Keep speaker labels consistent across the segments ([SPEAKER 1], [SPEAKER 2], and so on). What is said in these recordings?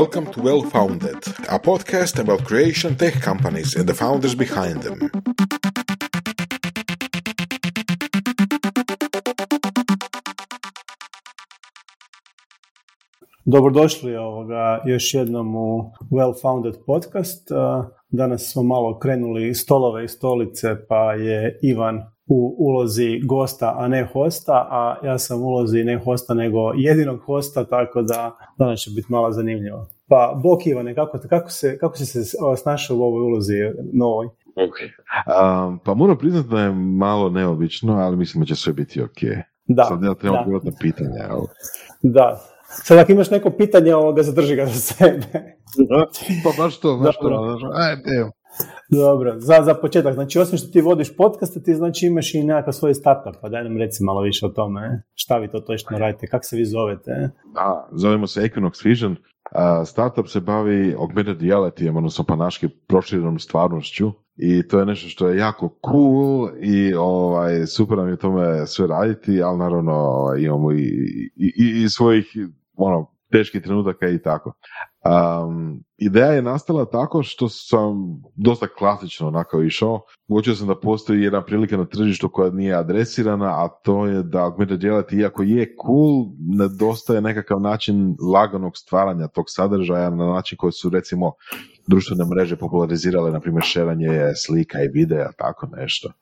[SPEAKER 1] Welcome to Well Founded, a podcast about creation tech companies and the founders behind them.
[SPEAKER 2] Dobrodošli ovoga još jednom u Well Founded podcast. Danas smo malo krenuli stolove i stolice, pa je Ivan u ulozi gosta, a ne hosta, a ja sam u ulozi ne hosta, nego jedinog hosta, tako da danas će biti malo zanimljivo. Pa, Bok Ivane, kako, kako, se, kako si se snašao u ovoj ulozi novoj?
[SPEAKER 3] Ok. Um, pa moram priznati da je malo neobično, ali mislim da će sve biti ok.
[SPEAKER 2] Da.
[SPEAKER 3] Sad ja trebam da. na pitanja.
[SPEAKER 2] Da. Sad ako imaš neko pitanje, ovoga zadrži ga za sebe.
[SPEAKER 3] pa baš to, baš to. Ajde, evo.
[SPEAKER 2] Dobro, za, za početak, znači osim što ti vodiš podcast, ti znači imaš i nekakav svoj startup, pa daj nam reci malo više o tome, šta vi to točno radite, kako se vi zovete?
[SPEAKER 3] Da, zovemo se Equinox Vision, uh, startup se bavi augmented reality, odnosno pa naški proširenom stvarnošću i to je nešto što je jako cool i ovaj, super nam je tome sve raditi, ali naravno ovaj, imamo i, i, i svojih ono, teških trenutaka i tako. Um, ideja je nastala tako što sam dosta klasično onako išao. Uočio sam da postoji jedna prilika na tržištu koja nije adresirana, a to je da augmented reality, iako je cool, nedostaje nekakav način laganog stvaranja tog sadržaja na način koji su recimo društvene mreže popularizirale, na primjer, šeranje slika i videa, tako nešto.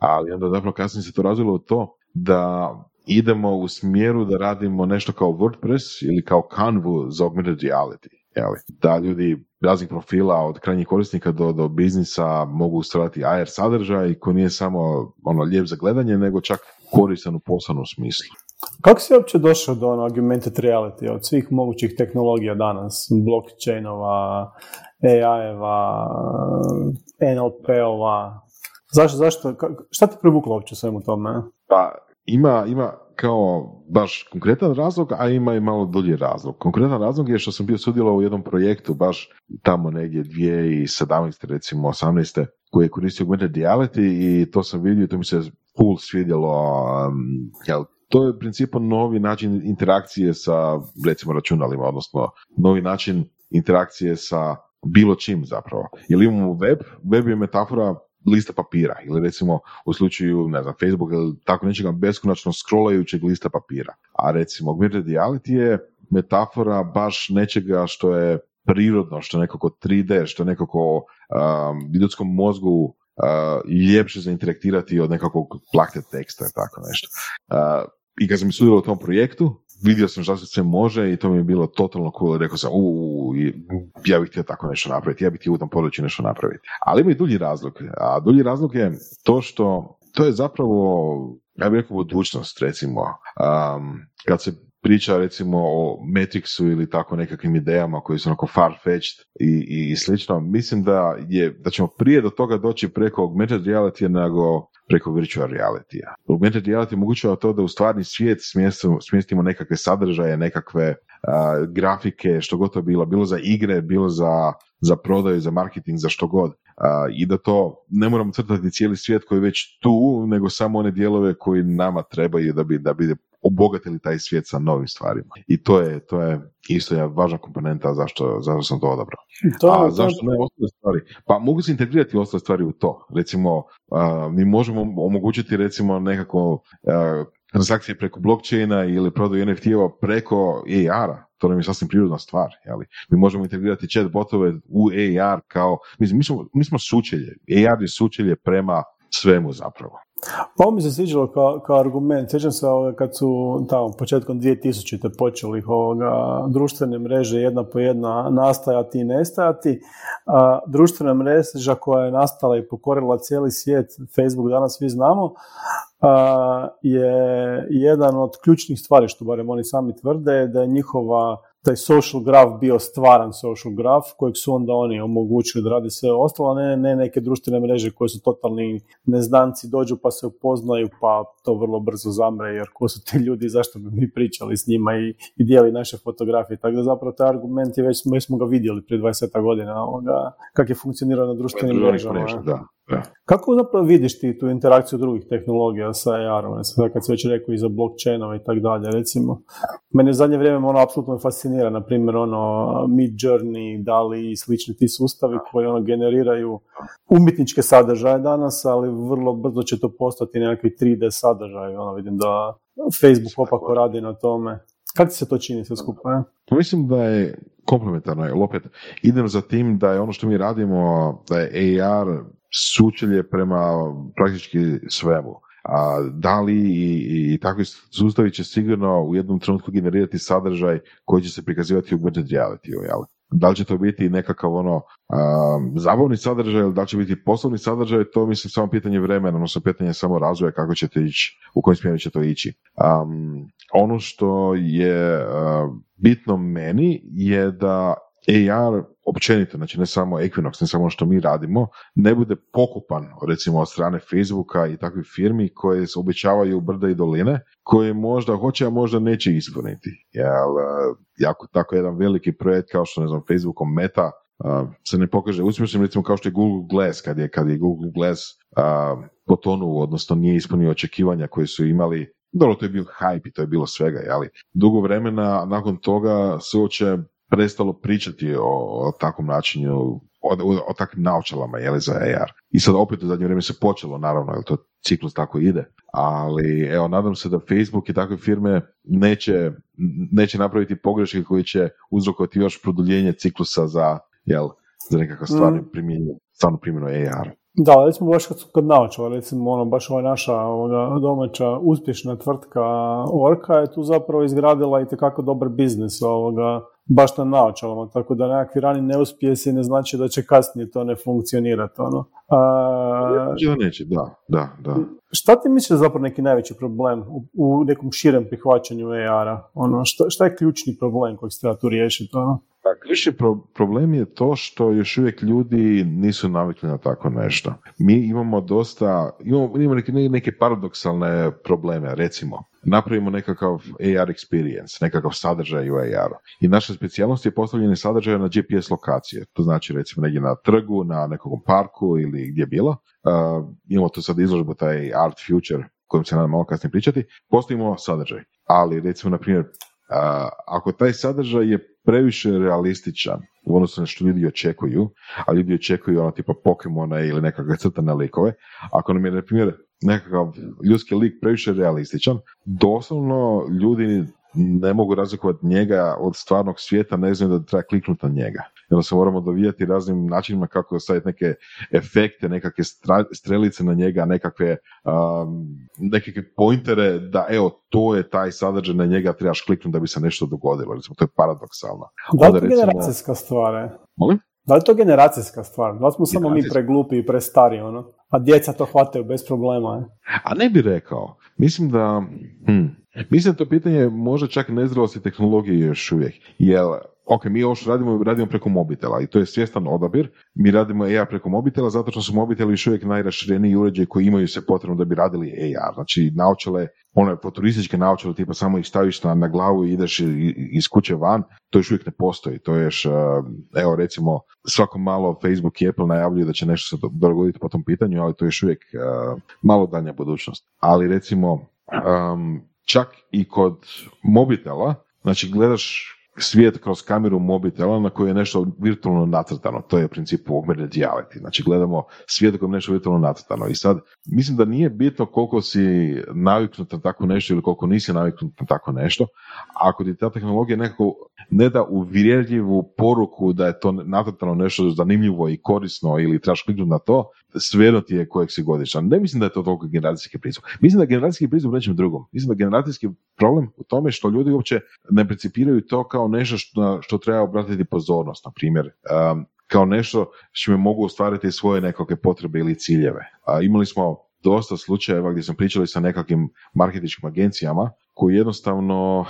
[SPEAKER 3] Ali onda zapravo kasnije se to razvilo u to da idemo u smjeru da radimo nešto kao WordPress ili kao Canvu za augmented reality. Jeli? Da ljudi raznih profila od krajnjih korisnika do, do biznisa mogu stvarati AR sadržaj koji nije samo ono lijep za gledanje, nego čak koristan u poslovnom smislu.
[SPEAKER 2] Kako si uopće došao do ono augmented reality od svih mogućih tehnologija danas, blockchainova, AI-eva, NLP-ova? Zašto, zašto, šta te privuklo uopće svemu tome?
[SPEAKER 3] Pa, ima, ima kao baš konkretan razlog, a ima i malo dulji razlog. Konkretan razlog je što sam bio sudjelovao u jednom projektu baš tamo negdje 2017. recimo 18. koji je koristio augmented reality i to sam vidio i to mi se full svidjelo. Um, jel, to je u novi način interakcije sa recimo računalima, odnosno novi način interakcije sa bilo čim zapravo. Jer imamo web, web je metafora lista papira ili recimo u slučaju, ne znam, Facebook ili tako nečega beskonačno scrollajućeg lista papira. A recimo augmented reality je metafora baš nečega što je prirodno, što je nekako 3D, što je nekako um, ljudskom mozgu uh, ljepše zainteraktirati od nekakvog plakte teksta i tako nešto. Uh, I kad sam sudjelovao u tom projektu, vidio sam što se sve može i to mi je bilo totalno cool. Rekao sam, u, ja bih htio tako nešto napraviti, ja bih htio u tom području nešto napraviti. Ali ima i dulji razlog. A dulji razlog je to što to je zapravo, ja bih rekao, budućnost, recimo. Um, kad se priča recimo o Matrixu ili tako nekakvim idejama koji su onako far-fetched i, i, i slično, mislim da, je, da ćemo prije do toga doći preko augmented reality nego preko virtual reality Augmented reality omogućava to da u stvarni svijet smjestimo, nekakve sadržaje, nekakve grafike, što god to bilo, bilo za igre, bilo za, za prodaju, za marketing, za što god. I da to ne moramo crtati cijeli svijet koji je već tu, nego samo one dijelove koji nama trebaju da bi, da bi obogatili taj svijet sa novim stvarima. I to je, to je isto je važna komponenta zašto, zašto sam to odabrao. To, A zašto ne ostale stvari? Pa mogu se integrirati ostale stvari u to. Recimo, mi možemo omogućiti recimo nekako transakcije preko blockchaina ili prodaju NFT-ova preko AR-a. To nam je sasvim prirodna stvar. Jeli? Mi možemo integrirati chat botove u AR kao, mislim, mi smo, mi smo sučelje. AR je sučelje prema svemu zapravo.
[SPEAKER 2] Pa ovo mi se sviđalo kao, kao argument. Sjećam se ovoga, kad su tamo početkom 2000. počeli ovoga, društvene mreže jedna po jedna nastajati i nestajati. A, društvena mreža koja je nastala i pokorila cijeli svijet, Facebook danas svi znamo, a, je jedan od ključnih stvari, što barem oni sami tvrde, da je njihova taj social graph bio stvaran social graph kojeg su onda oni omogućili da radi sve ostalo, ne, ne neke društvene mreže koje su totalni neznanci, dođu pa se upoznaju pa to vrlo brzo zamre jer ko su ti ljudi, zašto bi mi pričali s njima i, i dijeli naše fotografije. Tako da zapravo taj argument je već, već smo ga vidjeli prije 20 godina kak je funkcionirao na društvenim mrežama.
[SPEAKER 3] Da.
[SPEAKER 2] Kako zapravo vidiš ti tu interakciju drugih tehnologija sa AR-om? Sada kad se već rekao i za blockchainova i tako dalje, recimo. Mene zadnje vrijeme ono apsolutno fascinira, na primjer ono Mid Journey, Dali i slični ti sustavi koji ono generiraju umjetničke sadržaje danas, ali vrlo brzo će to postati nekakvi 3D sadržaj. Ono vidim da Facebook opako radi na tome. Kako se to čini sve skupa? Ja?
[SPEAKER 3] Pa mislim da je komplementarno, jer opet idem za tim da je ono što mi radimo, da je AR sučelje prema praktički svemu. A da li i, i takvi sustavi će sigurno u jednom trenutku generirati sadržaj koji će se prikazivati u budget reality, jel? Da li će to biti nekakav ono zabavni sadržaj ili da li će biti poslovni sadržaj, to mislim samo pitanje vremena, odnosno pitanje samo razvoja kako ćete ići, u kojem smjeru će to ići. Um, ono što je bitno meni je da AR općenito, znači ne samo Equinox, ne samo ono što mi radimo, ne bude pokupan recimo od strane Facebooka i takvih firmi koje se obećavaju brda i doline, koje možda hoće, a možda neće ispuniti. Jel, jako tako jedan veliki projekt kao što ne znam Facebookom Meta se ne pokaže uspješnim, recimo kao što je Google Glass, kad je, kad je Google Glass uh, potonuo, odnosno nije ispunio očekivanja koje su imali dobro, to je bio hype i to je bilo svega, ali dugo vremena nakon toga se uopće prestalo pričati o, o takvom načinu, o, o, takvim naučalama jeli, za AR. I sad opet u zadnje vrijeme se počelo, naravno, jer to ciklus tako ide. Ali evo, nadam se da Facebook i takve firme neće, neće napraviti pogreške koji će uzrokovati još produljenje ciklusa za, jel, za nekakav stvarno mm. primjenju, stvarno primjenu AR.
[SPEAKER 2] Da, recimo baš kad kod naočala, recimo ono, baš ova naša ovoga, domaća uspješna tvrtka Orka je tu zapravo izgradila i tekako dobar biznis ovoga, baš na naočalama, tako da nekakvi rani neuspjesi ne znači da će kasnije to ne funkcionirati. Ono.
[SPEAKER 3] A, neće, da, da, da.
[SPEAKER 2] Šta ti misliš zapravo neki najveći problem u, u nekom širem prihvaćanju AR-a? Ono, šta, šta je ključni problem koji se treba tu riješiti? Ono?
[SPEAKER 3] Ključni problem je to što još uvijek ljudi nisu navikli na tako nešto. Mi imamo dosta, imamo, imamo neke, neke paradoksalne probleme, recimo, napravimo nekakav AR experience, nekakav sadržaj u AR. I naša specijalnost je postavljeni sadržaj na GPS lokacije. To znači recimo negdje na trgu, na nekom parku ili gdje bilo. Uh, imamo tu sad izložbu, taj Art Future, kojim se nadam malo kasnije pričati. Postavimo sadržaj. Ali recimo, na primjer, ako taj sadržaj je previše realističan u odnosu na što ljudi očekuju, a ljudi očekuju ono tipa Pokemona ili nekakve crtane likove, ako nam je, na primjer, nekakav ljudski lik previše realističan, doslovno ljudi ne mogu razlikovati njega od stvarnog svijeta, ne znaju da treba kliknuti na njega. Jer se moramo dovijati raznim načinima kako staviti neke efekte, nekakve strelice na njega, nekakve, um, nekakve pointere da evo, to je taj sadržaj na njega, trebaš kliknuti da bi se nešto dogodilo. Recimo, to je paradoksalno.
[SPEAKER 2] Da li to generacijska stvar?
[SPEAKER 3] Molim?
[SPEAKER 2] Da li to generacijska stvar? Da li smo samo mi preglupi i prestari, ono? A djeca to hvataju bez problema, je?
[SPEAKER 3] A ne bi rekao. Mislim da... Hm, mislim da to pitanje može čak nezrelosti tehnologije još uvijek. Jer ok, mi ovo što radimo, radimo preko mobitela i to je svjestan odabir. Mi radimo AR preko mobitela zato što su mobiteli još uvijek najrašireniji uređaj koji imaju se potrebno da bi radili AR. Znači, naočale, one futurističke naočale, tipa samo ih staviš na, na glavu i ideš iz kuće van, to još uvijek ne postoji. To je još, uh, evo recimo, svako malo Facebook i Apple najavljuju da će nešto se dogoditi po tom pitanju, ali to je još uvijek uh, malo danja budućnost. Ali recimo, čak i kod mobitela, znači gledaš svijet kroz kameru mobitela na koji je nešto virtualno nacrtano. To je u principu augmented reality. Znači gledamo svijet kojem je nešto virtualno nacrtano. I sad, mislim da nije bitno koliko si naviknut na tako nešto ili koliko nisi naviknut na tako nešto. Ako ti ta tehnologija nekako ne da uvjerljivu poruku da je to nacrtano nešto zanimljivo i korisno ili trebaš kliknuti na to, svejedno ti je kojeg si godišan. Ne mislim da je to toliko generacijski pristup. Mislim da je generacijski pristup nečem drugom. Mislim da je generacijski problem u tome što ljudi uopće ne principiraju to kao nešto što, što treba obratiti pozornost, na primjer. Um, kao nešto što me mogu ostvariti svoje nekakve potrebe ili ciljeve. A, imali smo dosta slučajeva gdje smo pričali sa nekakvim marketičkim agencijama koji jednostavno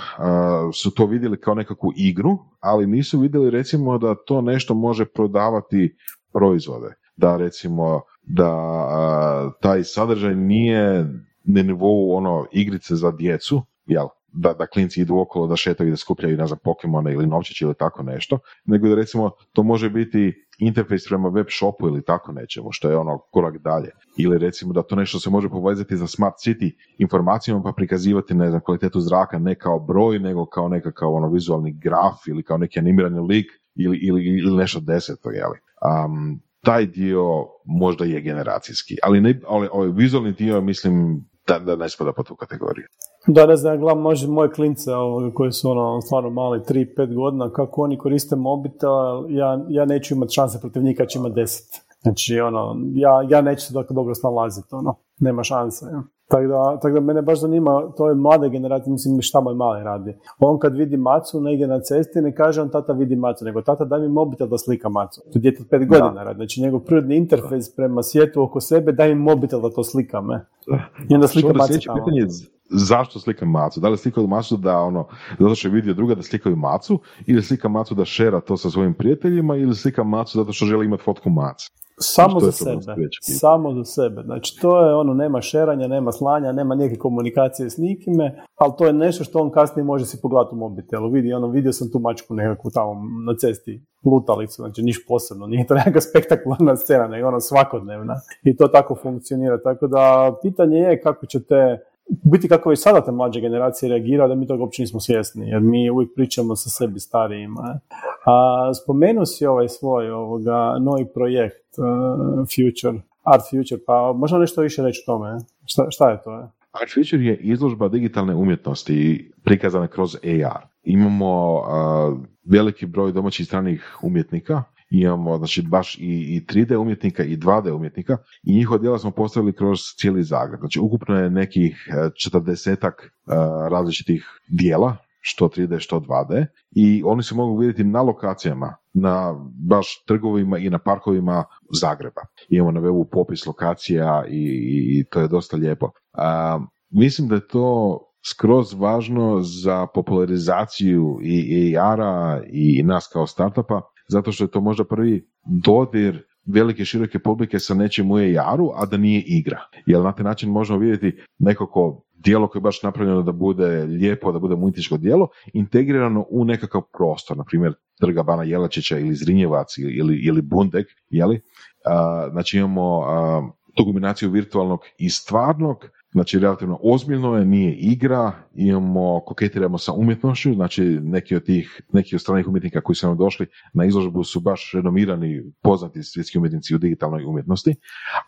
[SPEAKER 3] su to vidjeli kao nekakvu igru, ali nisu vidjeli recimo da to nešto može prodavati proizvode. Da recimo da taj sadržaj nije na nivou ono igrice za djecu, jel, da, da klinci idu okolo, da šetaju i da skupljaju ne znam, Pokemone ili novčiće ili tako nešto, nego da recimo to može biti interfejs prema web shopu ili tako nečemu, što je ono korak dalje. Ili recimo da to nešto se može povezati za smart city informacijama pa prikazivati, ne znam, kvalitetu zraka ne kao broj, nego kao nekakav ono vizualni graf ili kao neki animirani lik ili, ili, ili nešto deseto, jeli. Um, taj dio možda je generacijski, ali, ne, ali ovaj vizualni dio mislim da, da ne spada po tu kategoriju.
[SPEAKER 2] Da, ne znam, gledam može moje klince koji su ono, stvarno mali, 3-5 godina, kako oni koriste mobitel, ja, ja neću imati šanse protiv njih kad će imati 10. Znači, ono, ja, ja neću se tako dobro snalaziti, ono, nema šanse. Ja. Tako da, tako da mene baš zanima, to je mlade generacije, mislim šta moj mali radi. On kad vidi macu negdje na cesti, ne kaže on tata vidi macu, nego tata daj mi mobitel da slika macu. To djete pet godina radi. Znači njegov prirodni interfejs prema svijetu oko sebe, daj mi mobitel da to slika me. I onda slika macu tamo.
[SPEAKER 3] Pitanje zašto slika macu? Da li slika macu da ono, zato što je vidio druga da slikaju macu, ili slika macu da šera to sa svojim prijateljima, ili slika macu zato što želi imati fotku macu?
[SPEAKER 2] Samo za sebe. Samo za sebe. Znači, to je ono, nema šeranja, nema slanja, nema neke komunikacije s nikime, ali to je nešto što on kasnije može si pogledati u mobitelu. Vidi, ono, vidio sam tu mačku nekakvu tamo na cesti, lutalicu, znači niš posebno, nije to neka spektakularna scena, nego ono svakodnevna. I to tako funkcionira. Tako da, pitanje je kako ćete biti kako već sada te mlađe generacije reagira, da mi toga uopće nismo svjesni, jer mi uvijek pričamo sa sebi starijima. A, spomenuo si ovaj svoj ovoga, novi projekt uh, Future, Art Future, pa možda nešto više reći o tome? Šta, šta je to? Je?
[SPEAKER 3] Art Future je izložba digitalne umjetnosti prikazana kroz AR. Imamo uh, veliki broj domaćih stranih umjetnika imamo znači baš i, i 3D umjetnika i 2D umjetnika i njihova djela smo postavili kroz cijeli Zagreb. Znači ukupno je nekih e, četrdesetak e, različitih dijela, što 3D, što 2D i oni se mogu vidjeti na lokacijama, na baš trgovima i na parkovima Zagreba. Imamo na webu popis lokacija i, i to je dosta lijepo. A, mislim da je to skroz važno za popularizaciju i AR-a i nas kao startupa, zato što je to možda prvi dodir velike široke publike sa nečim u AR-u, a da nije igra. Jer na taj način možemo vidjeti nekako dijelo koje je baš napravljeno da bude lijepo, da bude umjetničko dijelo, integrirano u nekakav prostor, na primjer Trga Bana Jelačića ili Zrinjevac ili, ili Bundek, jeli? znači imamo tu kombinaciju virtualnog i stvarnog, Znači, relativno ozbiljno je, nije igra, imamo, koketiramo sa umjetnošću, znači neki od tih, neki od stranih umjetnika koji su nam došli na izložbu su baš renomirani, poznati svjetski umjetnici u digitalnoj umjetnosti,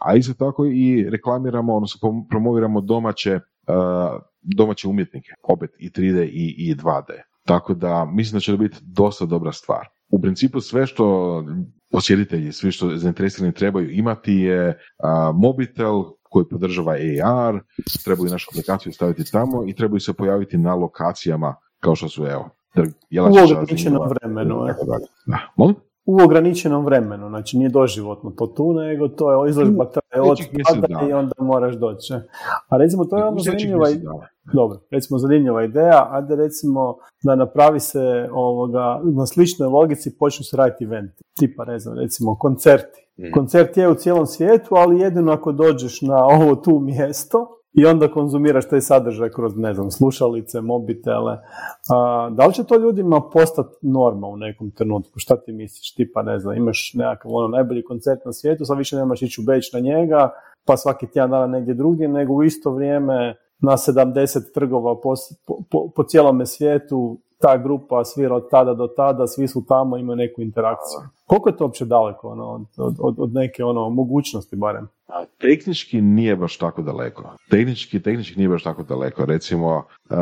[SPEAKER 3] a isto tako i reklamiramo, odnosno promoviramo domaće, uh, domaće umjetnike, opet i 3D i, i 2D. Tako da mislim da će to biti dosta dobra stvar. U principu sve što posjetitelji, svi što zainteresirani trebaju imati je mobitel koji podržava AR, trebaju našu aplikaciju staviti tamo i trebaju se pojaviti na lokacijama kao što su evo.
[SPEAKER 2] U ograničenom vremenu.
[SPEAKER 3] molim?
[SPEAKER 2] U ograničenom vremenu, znači nije doživotno to tu, nego to je izložba traje od pada i onda moraš doći. A recimo to je ono zanimljiva dobro, recimo zanimljiva ideja, ajde recimo da napravi se ovoga, na sličnoj logici počnu se raditi eventi, tipa ne znam, recimo koncerti. Mm. Koncert je u cijelom svijetu, ali jedino ako dođeš na ovo tu mjesto, i onda konzumiraš taj sadržaj kroz, ne znam, slušalice, mobitele. A, da li će to ljudima postati norma u nekom trenutku? Šta ti misliš? Tipa, ne znam, imaš nekakav ono najbolji koncert na svijetu, sad više nemaš ići u Beč na njega, pa svaki tjedan dana negdje drugdje, nego u isto vrijeme na 70 trgova po, po, po cijelome svijetu ta grupa svira od tada do tada, svi su tamo, imaju neku interakciju. Koliko je to uopće daleko ono, od, od, od neke ono, mogućnosti barem?
[SPEAKER 3] A tehnički nije baš tako daleko. Tehnički, tehnički nije baš tako daleko. Recimo, uh,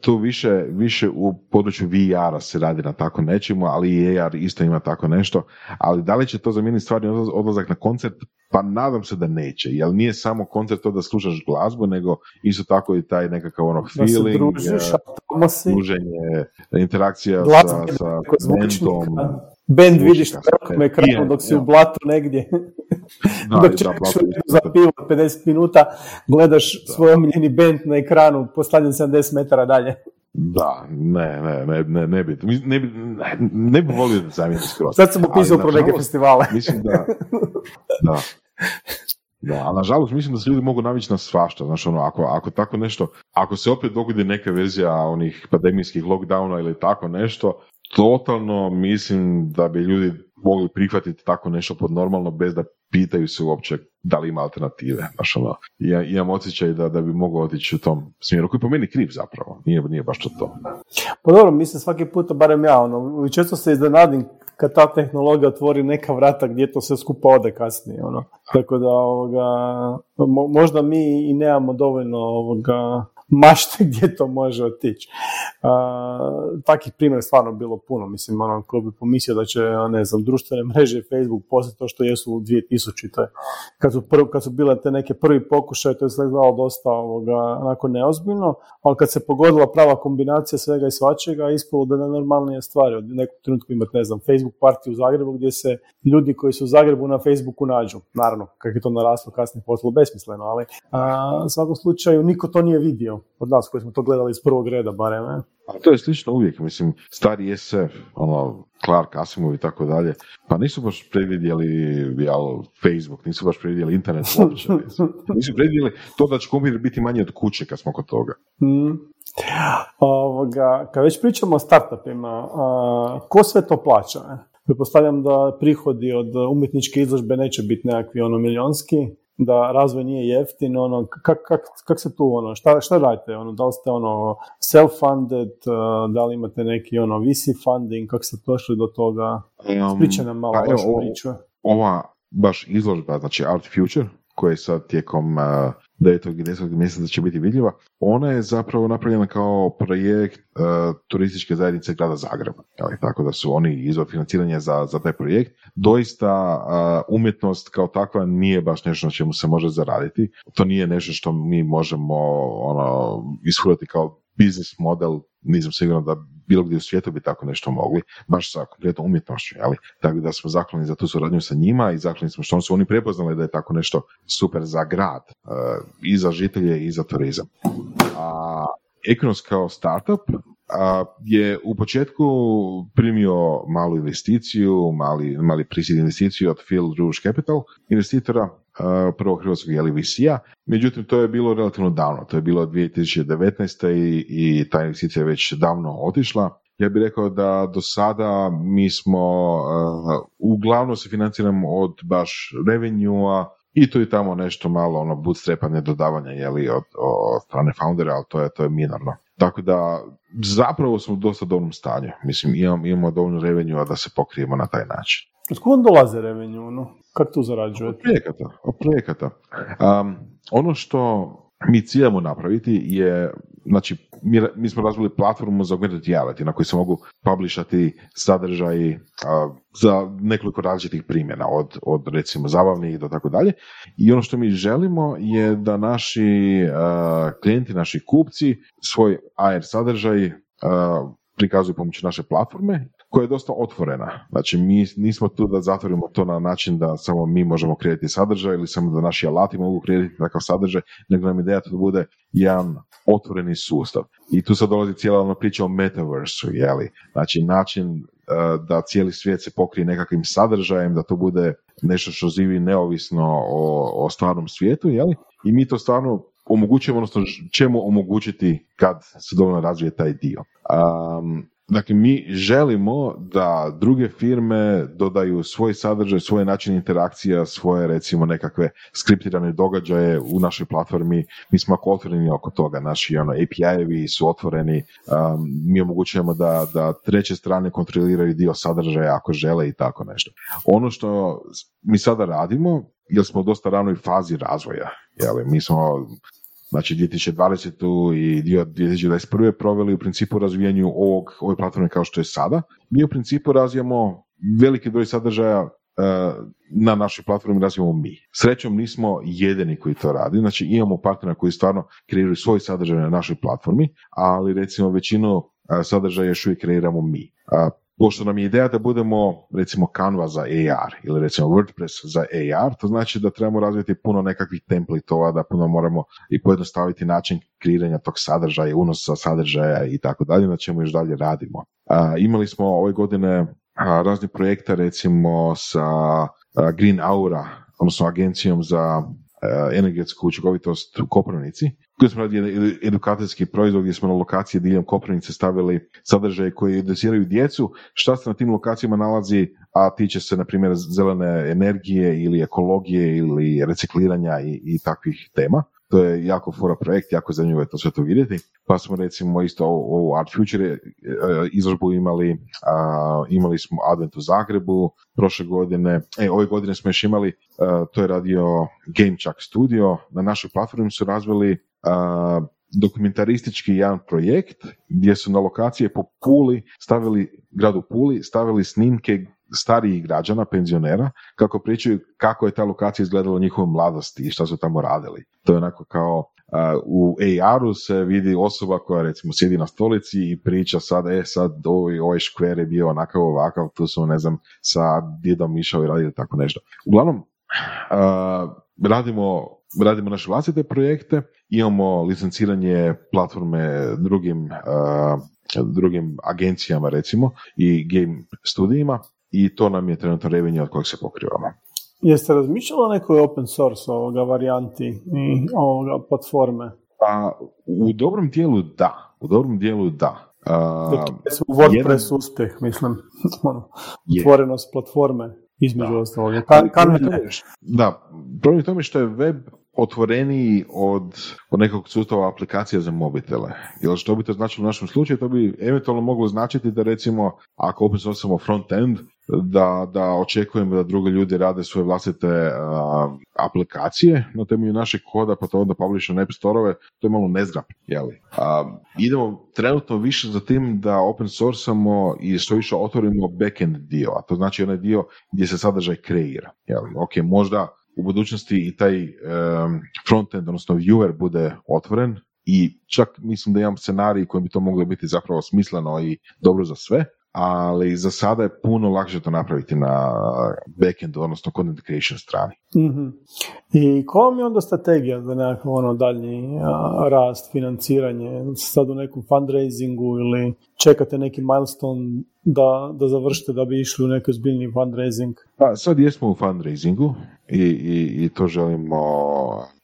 [SPEAKER 3] tu više, više u području VR-a se radi na tako nečemu, ali i AR isto ima tako nešto. Ali da li će to zamijeniti stvarni odlazak na koncert? Pa nadam se da neće, jer nije samo koncert to da slušaš glazbu, nego isto tako i taj nekakav ono feeling,
[SPEAKER 2] da se druženje,
[SPEAKER 3] interakcija sa, sa mentom.
[SPEAKER 2] Band vidiš na velikom ekranu dok si u blatu negdje. Da, dok čekaš za pivo 50 minuta, gledaš svoj omiljeni band na ekranu postavljen 70 metara dalje.
[SPEAKER 3] Da, ne, ne, ne, ne, ne bi, ne bi, ne bi volio da zamijenim skroz.
[SPEAKER 2] Sad sam upisao pro neke festivale.
[SPEAKER 3] Mislim da, da. Da, a nažalost mislim da se ljudi mogu navići na svašta, znaš ono, ako, ako tako nešto, ako se opet dogodi neka verzija onih pandemijskih lockdowna ili tako nešto, totalno mislim da bi ljudi mogli prihvatiti tako nešto pod normalno bez da pitaju se uopće da li ima alternative. Znaš, ono, ja, imam osjećaj da, da bi mogao otići u tom smjeru, koji po meni kriv zapravo, nije, nije baš to to.
[SPEAKER 2] Pa dobro, mislim svaki puta, barem ja, ono, često se iznenadim kad ta tehnologija otvori neka vrata gdje to sve skupa ode kasnije, ono. Tako da, ovoga, možda mi i nemamo dovoljno ovoga, mašte gdje to može otići. Uh, takih primjera stvarno bilo puno. Mislim, ono, ko bi pomislio da će, ne znam, društvene mreže i Facebook postati to što jesu u 2000. Kad su, kad su bile te neke prvi pokušaj, to je sve gledalo dosta ovoga, onako neozbiljno, ali kad se pogodila prava kombinacija svega i svačega, ispalo da nenormalnije stvari. Od nekog trenutku imati, ne znam, Facebook partiju u Zagrebu gdje se ljudi koji su u Zagrebu na Facebooku nađu. Naravno, kako je to naraslo kasnije postalo besmisleno, ali a, u svakom slučaju niko to nije vidio od nas koji smo to gledali iz prvog reda barem. Ne?
[SPEAKER 3] A to je slično uvijek, mislim, stari SF, ono, Clark, Asimov i tako dalje, pa nisu baš predvidjeli jel, Facebook, nisu baš predvidjeli internet uopće. nisu predvidjeli to da će kompjuter biti manje od kuće kad smo kod toga.
[SPEAKER 2] Mm. Ovoga, kad već pričamo o startupima, a, ko sve to plaća? Pretpostavljam da prihodi od umjetničke izložbe neće biti nekakvi ono milionski, da razvoj nije jeftin, ono, kak, kak, kak se tu, ono, šta, šta radite, ono, da li ste, ono, self-funded, uh, da li imate neki, ono, VC funding, kako ste došli do toga? Um, nam malo pa, vašu priču.
[SPEAKER 3] Ova baš izložba, znači Art Future, koja je sad tijekom uh, 9. i 10. mjeseca će biti vidljiva, ona je zapravo napravljena kao projekt uh, turističke zajednice grada Zagreba. Jeli, tako da su oni izvor financiranja za, za taj projekt. Doista uh, umjetnost kao takva nije baš nešto na čemu se može zaraditi. To nije nešto što mi možemo ono, ishurati kao biznis model, nisam siguran da bilo gdje u svijetu bi tako nešto mogli, baš sa konkretnom umjetnošću, jeli? Tako da smo zakloni za tu suradnju sa njima i zakloni smo što su oni prepoznali da je tako nešto super za grad, uh, i za žitelje i za turizam. A Equinos kao startup je u početku primio malu investiciju, mali, mali prisilj investiciju od Phil Rouge Capital, investitora prvog hrvatskog jeli a međutim to je bilo relativno davno, to je bilo 2019. i, i ta investicija je već davno otišla. Ja bih rekao da do sada mi smo, uh, uglavnom se financiramo od baš revenue i tu i tamo nešto malo ono bootstrapanje dodavanja jeli od, od strane foundera, ali to je, to je minorno. Tako da zapravo smo u dosta dobrom stanju. Mislim, imamo, imamo dovoljno revenue da se pokrijemo na taj način.
[SPEAKER 2] Od kuda dolaze revenue? No? Kako tu zarađujete?
[SPEAKER 3] Od projekata. Od projekata. Um, ono što mi ciljamo napraviti je, znači, mi, mi smo razvili platformu za augmented reality na kojoj se mogu publishati sadržaji za nekoliko različitih primjena, od, od recimo zabavnih do tako dalje. I ono što mi želimo je da naši klijenti, naši kupci svoj AR sadržaj prikazuju pomoću naše platforme koja je dosta otvorena. Znači, mi nismo tu da zatvorimo to na način da samo mi možemo kreirati sadržaj ili samo da naši alati mogu kreirati takav sadržaj, nego nam ideja to bude jedan otvoreni sustav. I tu sad dolazi cijela ona priča o metaversu, jeli? Znači, način e, da cijeli svijet se pokrije nekakvim sadržajem, da to bude nešto što živi neovisno o, o stvarnom svijetu, jeli? I mi to stvarno omogućujemo, odnosno ćemo omogućiti kad se dovoljno razvije taj dio. Um, Dakle, mi želimo da druge firme dodaju svoj sadržaj, svoj način interakcija, svoje recimo nekakve skriptirane događaje u našoj platformi. Mi smo ako otvoreni oko toga, naši ono, API-evi su otvoreni, um, mi omogućujemo da, da treće strane kontroliraju dio sadržaja ako žele i tako nešto. Ono što mi sada radimo, jer smo u dosta ranoj fazi razvoja, jeli, mi smo znači 2020. i dio 2021. proveli u principu razvijanju ovog, ove platforme kao što je sada. Mi u principu razvijamo veliki broj sadržaja e, na našoj platformi razvijamo mi. Srećom nismo jedini koji to radi, znači imamo partnera koji stvarno kreiraju svoj sadržaj na našoj platformi, ali recimo većinu e, sadržaja još uvijek kreiramo mi pošto nam je ideja da budemo recimo Canva za AR ili recimo WordPress za AR, to znači da trebamo razviti puno nekakvih templatova, da puno moramo i pojednostaviti način kreiranja tog sadržaja, unosa sadržaja i tako dalje, na čemu još dalje radimo. A, imali smo ove godine a, razne projekte recimo sa Green Aura, odnosno agencijom za energetsku učinkovitost u Koprivnici, koji smo radili edukacijski proizvod gdje smo na lokaciji diljem Koprivnice stavili sadržaje koji educiraju djecu, šta se na tim lokacijama nalazi, a tiče se, na primjer, zelene energije ili ekologije ili recikliranja i, i takvih tema. To je jako fora projekt, jako zanimljivo je to sve to vidjeti. Pa smo recimo isto u Art Future e, izložbu imali, imali smo Advent u Zagrebu prošle godine, e, ove godine smo još imali, to je radio Game Chuck Studio, na našoj platformi su razvili dokumentaristički jedan projekt gdje su na lokacije po Puli stavili, gradu Puli, stavili snimke starijih građana, penzionera, kako pričaju kako je ta lokacija izgledala u njihovoj mladosti i što su tamo radili. To je onako kao u AR-u se vidi osoba koja recimo sjedi na stolici i priča sad, e sad ovaj, ovaj škver je bio onakav ovakav, tu su ne znam sa djedom išao i radili tako nešto. Uglavnom, radimo, radimo naše vlastite projekte, imamo licenciranje platforme drugim, drugim agencijama recimo i game studijima i to nam je trenutno revenue od kojeg se pokrivamo.
[SPEAKER 2] Jeste razmišljali o nekoj open source ovoga varijanti i ovoga platforme?
[SPEAKER 3] Pa, u dobrom dijelu da. U dobrom dijelu da.
[SPEAKER 2] Uh, u WordPress jedan... uspjeh, mislim. Ono, otvorenost platforme između ostalog.
[SPEAKER 3] Da, problem je tome što je web otvoreniji od, od nekog sustava aplikacija za mobitele. Jer što bi to značilo u našem slučaju? To bi eventualno moglo značiti da recimo, ako opet samo front-end, da, da očekujemo da drugi ljudi rade svoje vlastite aplikacije na temelju našeg koda, pa to onda publish na store to je malo nezgrap, jeli? idemo trenutno više za tim da open sourceamo i što više otvorimo backend dio, a to znači onaj dio gdje se sadržaj kreira, jeli? Ok, možda u budućnosti i taj um, frontend, odnosno viewer bude otvoren i čak mislim da imam scenarij koji bi to moglo biti zapravo smisleno i dobro za sve, ali za sada je puno lakše to napraviti na backend, odnosno content creation strani.
[SPEAKER 2] mm I koja vam je onda strategija za nekakav ono daljnji rast, financiranje, sad u nekom fundraisingu ili čekate neki milestone da, da završite da bi išli u neki zbiljni fundraising?
[SPEAKER 3] Pa sad jesmo u fundraisingu i, i, i to želimo,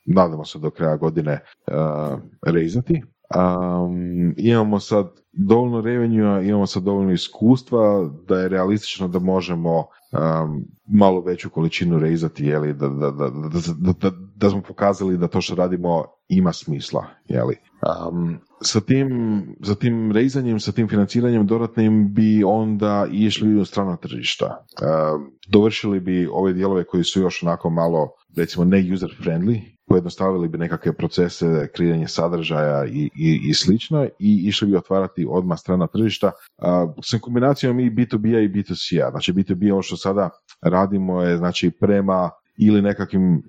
[SPEAKER 3] nadamo se do kraja godine uh, rezati. Um, imamo sad dovoljno revenue, imamo sad dovoljno iskustva da je realistično da možemo um, malo veću količinu rezati, jeli, da, da, da, da, da, smo pokazali da to što radimo ima smisla. Jeli. Um, sa tim, sa tim rezanjem, sa tim financiranjem dodatnim bi onda išli u strana tržišta. Um, dovršili bi ove dijelove koji su još onako malo, recimo, ne user friendly, pojednostavili bi nekakve procese, kreiranje sadržaja i, i, i slično i išli bi otvarati odmah strana tržišta sa kombinacijom i B2B-a i B2C-a. Znači B2B ovo što sada radimo je znači prema ili nekakvim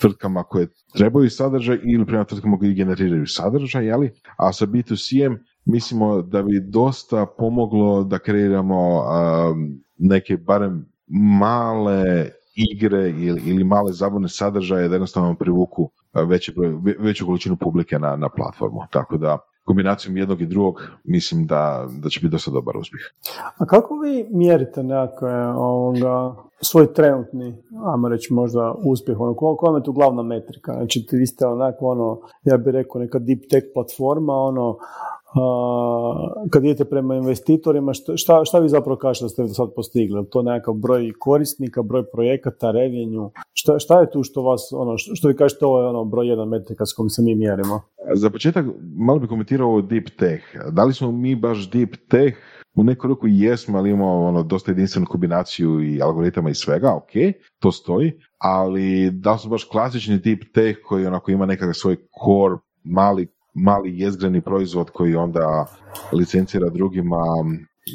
[SPEAKER 3] tvrtkama koje trebaju sadržaj ili prema tvrtkama koje generiraju sadržaj, jeli? a sa B2C-em mislimo da bi dosta pomoglo da kreiramo neke barem male igre ili, ili male zabavne sadržaje da jednostavno privuku veći veću količinu publike na, na platformu. Tako da kombinacijom jednog i drugog mislim da, da će biti dosta dobar uspjeh.
[SPEAKER 2] A kako vi mjerite nekakve ovoga, svoj trenutni, ajmo reći možda uspjeh, ono, koja je tu glavna metrika? Znači, vi ste onako, ono, ja bih rekao, neka deep tech platforma, ono, kad idete prema investitorima, šta, šta vi zapravo kažete da ste do sad postigli? To nekakav broj korisnika, broj projekata, revenju? Šta, šta je tu što vas, ono, što vi kažete, ovo je ono broj jedan metrika s kojim se mi mjerimo?
[SPEAKER 3] Za početak, malo bi komentirao ovo deep tech. Da li smo mi baš deep tech? U neku ruku jesmo, ali imamo ono, dosta jedinstvenu kombinaciju i algoritama i svega, ok, to stoji, ali da li smo baš klasični deep tech koji onako ima nekakav svoj core, mali mali jezgreni proizvod koji onda licencira drugima,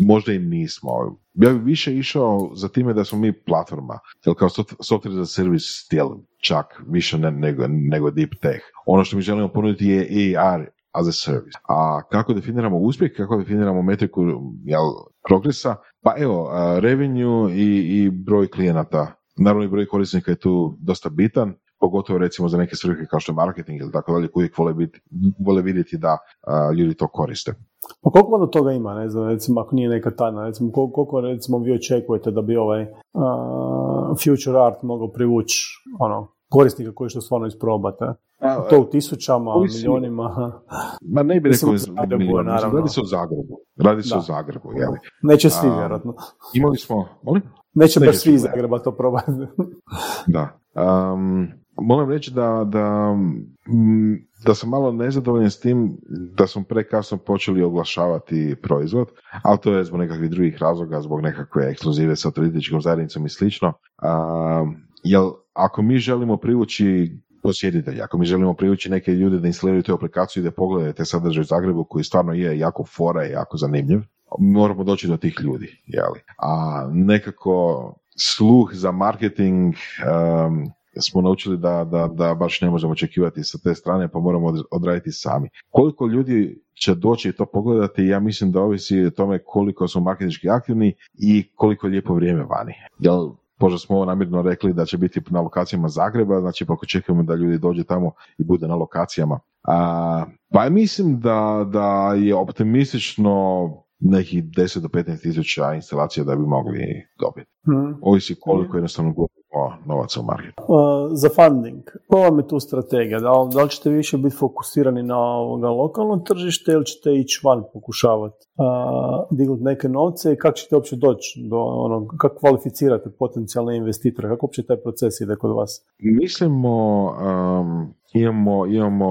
[SPEAKER 3] možda i nismo. Ja bih više išao za time da smo mi platforma, jer kao software za servis stil, čak više ne, nego, nego deep tech. Ono što mi želimo ponuditi je AR as a service. A kako definiramo uspjeh, kako definiramo metriku jel, progresa? Pa evo, revenue i, i broj klijenata. Naravno i broj korisnika je tu dosta bitan, pogotovo recimo za neke svrhe kao što je marketing ili tako dalje, uvijek vole, biti, vole vidjeti da ljudi to koriste.
[SPEAKER 2] Pa koliko od toga ima, ne znam, recimo ako nije neka tajna, recimo koliko, koliko recimo vi očekujete da bi ovaj uh, future art mogao privući ono, korisnika koji što stvarno isprobate? A, to u tisućama, ovisi, milionima?
[SPEAKER 3] Ma ne bi rekao milijona, radi se o Zagrebu. Radi se o Zagrebu, jeli?
[SPEAKER 2] Neće svi, vjerojatno.
[SPEAKER 3] Imali smo, molim?
[SPEAKER 2] Neće baš svi iz Zagreba to probati.
[SPEAKER 3] da. Um, moram reći da, da, mm, da sam malo nezadovoljan s tim da smo prekasno počeli oglašavati proizvod, ali to je zbog nekakvih drugih razloga, zbog nekakve ekskluzive sa turističkom zajednicom i slično. Um, jer ako mi želimo privući posjetitelja, ako mi želimo privući neke ljude da instaliraju tu aplikaciju i da pogledaju te sadržaje u Zagrebu koji stvarno je jako fora i jako zanimljiv, moramo doći do tih ljudi, jeli? A nekako sluh za marketing um, smo naučili da, da, da baš ne možemo očekivati sa te strane, pa moramo odraditi sami. Koliko ljudi će doći i to pogledati, ja mislim da ovisi o tome koliko smo marketinški aktivni i koliko je lijepo vrijeme vani. Jel, Možda smo ovo namjerno rekli da će biti na lokacijama Zagreba, znači pa očekujemo da ljudi dođe tamo i bude na lokacijama. A, pa mislim da, da je optimistično nekih 10 do 15 tisuća instalacija da bi mogli dobiti. Hmm. Ovisi koliko jednostavno novaca u marketu.
[SPEAKER 2] za funding, koja vam je tu strategija? Da, da li ćete više biti fokusirani na ovoga lokalno tržište ili ćete ići van pokušavati uh, dignuti neke novce i kako ćete uopće doći do onog, kako kvalificirate potencijalne investitore, kako uopće taj proces ide kod vas?
[SPEAKER 3] Mislimo, um, imamo, imamo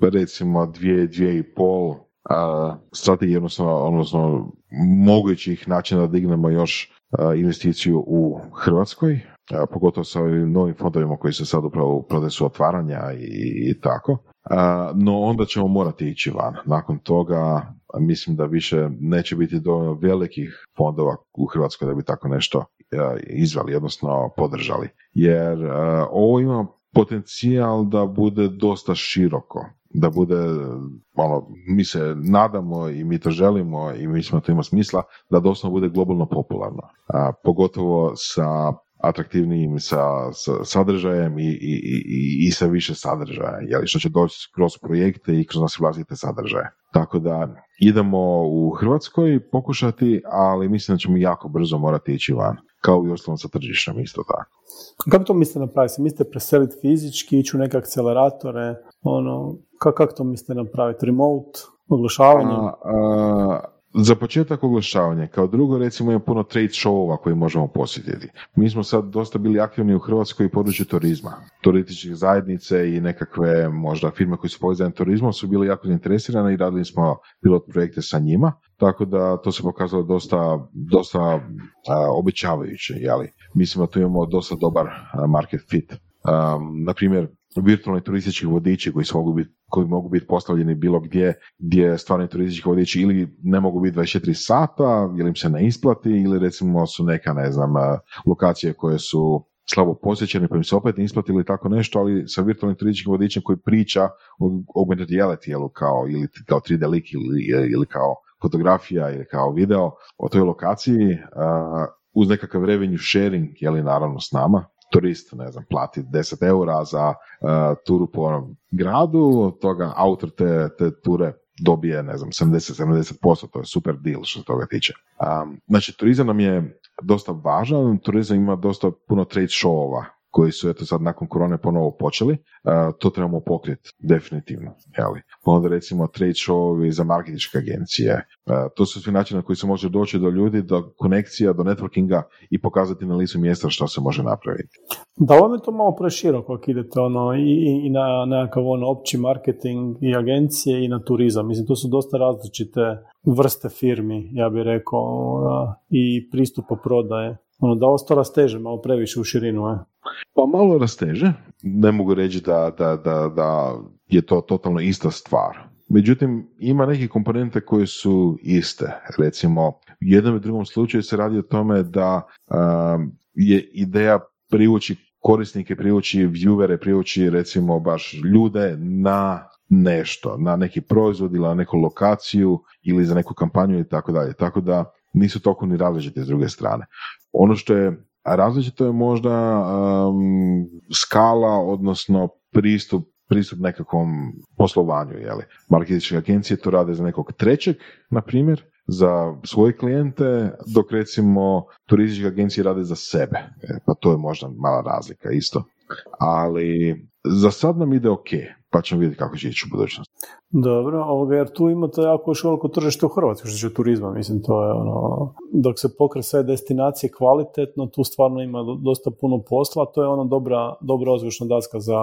[SPEAKER 3] recimo dvije, dvije i pol strategije, odnosno, odnosno mogućih načina da dignemo još investiciju u Hrvatskoj, pogotovo sa ovim novim fondovima koji se sad upravo u procesu otvaranja i, i tako. No onda ćemo morati ići van. Nakon toga mislim da više neće biti dovoljno velikih fondova u Hrvatskoj da bi tako nešto izvali, odnosno podržali. Jer ovo ima potencijal da bude dosta široko da bude, ono, mi se nadamo i mi to želimo i mi smo to ima smisla, da doslovno bude globalno popularno. A, pogotovo sa atraktivnijim sa, sa sadržajem i, i, i, i sa više sadržaja, jeli, što će doći kroz projekte i kroz nas vlastite sadržaje. Tako da idemo u Hrvatskoj pokušati, ali mislim da ćemo jako brzo morati ići van, kao i osnovno sa tržištem isto tako.
[SPEAKER 2] Kako to mislite napraviti? Mislite preseliti fizički, ići u neke akceleratore? Ono, kako, kako to mislite napraviti? Remote? Oglašavanje?
[SPEAKER 3] Za početak oglašavanje. Kao drugo, recimo, ima puno trade showova koje možemo posjetiti. Mi smo sad dosta bili aktivni u Hrvatskoj i području turizma. Turističke zajednice i nekakve možda firme koje su povezane turizmom su bili jako zainteresirane i radili smo pilot projekte sa njima. Tako da to se pokazalo dosta, dosta a, obećavajuće. Jeli? Mislim da tu imamo dosta dobar market fit. Um, na primjer, virtualni turistički vodiči koji, mogu biti, koji mogu biti postavljeni bilo gdje gdje stvarni turistički vodiči ili ne mogu biti 24 sata ili im se ne isplati ili recimo su neka ne znam lokacije koje su slabo posjećene pa im se opet isplati ili tako nešto, ali sa virtualnim turističkim vodičem koji priča o augmented reality kao, ili kao 3D lik ili, ili kao fotografija ili kao video o toj lokaciji uh, uz nekakav revenue sharing, je li naravno s nama, turist, ne znam, plati 10 eura za uh, turu po gradu, od toga autor te, te ture dobije, ne znam, 70-70%, to je super deal što se toga tiče. Um, znači, turizam nam je dosta važan, turizam ima dosta puno trade showova koji su eto sad nakon korone ponovo počeli, uh, to trebamo pokriti definitivno. Jeli. Pa onda recimo trade showovi za marketinške agencije, uh, to su svi načini na koji se može doći do ljudi, do konekcija, do networkinga i pokazati na licu mjesta što se može napraviti.
[SPEAKER 2] Da vam je to malo preširoko ako idete ono, i, i na nekakav ono, opći marketing i agencije i na turizam. Mislim, to su dosta različite vrste firmi, ja bih rekao, i pristupa prodaje. Ono, da ovo to rasteže malo previše u širinu, je.
[SPEAKER 3] Pa malo rasteže. Ne mogu reći da, da, da, da je to totalno ista stvar. Međutim, ima neke komponente koje su iste. Recimo, u jednom i drugom slučaju se radi o tome da je ideja privući korisnike, privući viewere, privući recimo baš ljude na nešto, na neki proizvod ili na neku lokaciju ili za neku kampanju i tako dalje. Tako da nisu toliko ni različite s druge strane. Ono što je različito je možda um, skala, odnosno pristup pristup nekakvom poslovanju. Jeli. Marketinške agencije to rade za nekog trećeg, na primjer, za svoje klijente, dok recimo turističke agencije rade za sebe. E, pa to je možda mala razlika isto. ali za sad nam ide ok, pa ćemo vidjeti kako će ići u budućnosti.
[SPEAKER 2] Dobro, ovoga, jer tu imate jako još veliko tržište u Hrvatskoj što će turizma, mislim, to je ono, dok se pokre sve destinacije kvalitetno, tu stvarno ima dosta puno posla, to je ono dobra, dobra ozvučna daska za,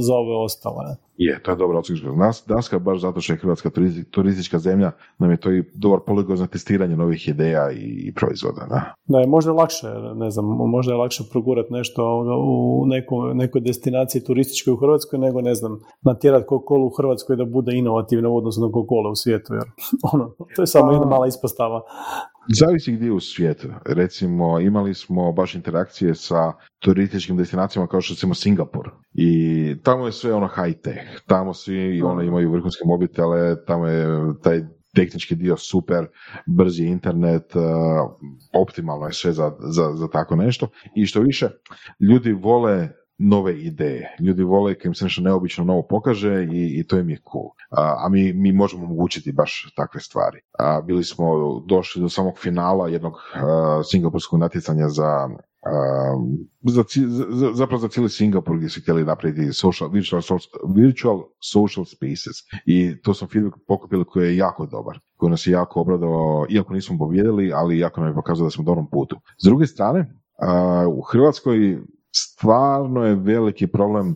[SPEAKER 2] za ove ostale.
[SPEAKER 3] Je, to je dobra Nas, daska baš zato što je Hrvatska turistička zemlja, nam je to i dobar poligon za testiranje novih ideja i, proizvoda. Da.
[SPEAKER 2] da, je možda lakše, ne znam, možda je lakše progurati nešto u nekoj, nekoj destinaciji turističkoj u Hrvatskoj nego, ne znam, natjerati Coca-Cola u Hrvatskoj da bude inovativna u odnosu na Coca-Cola u svijetu, jer ono, to je samo jedna mala ispostava.
[SPEAKER 3] Zavisi gdje u svijetu. Recimo, imali smo baš interakcije sa turističkim destinacijama kao što recimo Singapur. I tamo je sve ono high tech. Tamo svi ono imaju vrhunske mobitele, tamo je taj tehnički dio super, brzi internet, uh, optimalno je sve za, za, za tako nešto. I što više, ljudi vole nove ideje. Ljudi vole kad im se nešto neobično novo pokaže i, i to im je cool. A, a mi, mi možemo omogućiti baš takve stvari. A, bili smo došli do samog finala jednog singapurskog natjecanja za za, za, zapravo za cijeli Singapur gdje su htjeli napraviti social, virtual, virtual social spaces i to sam feedback pokupili koji je jako dobar, koji nas je jako obradovao, iako nismo pobjedili, ali jako nam je pokazao da smo u dobrom putu. S druge strane, u Hrvatskoj stvarno je veliki problem um,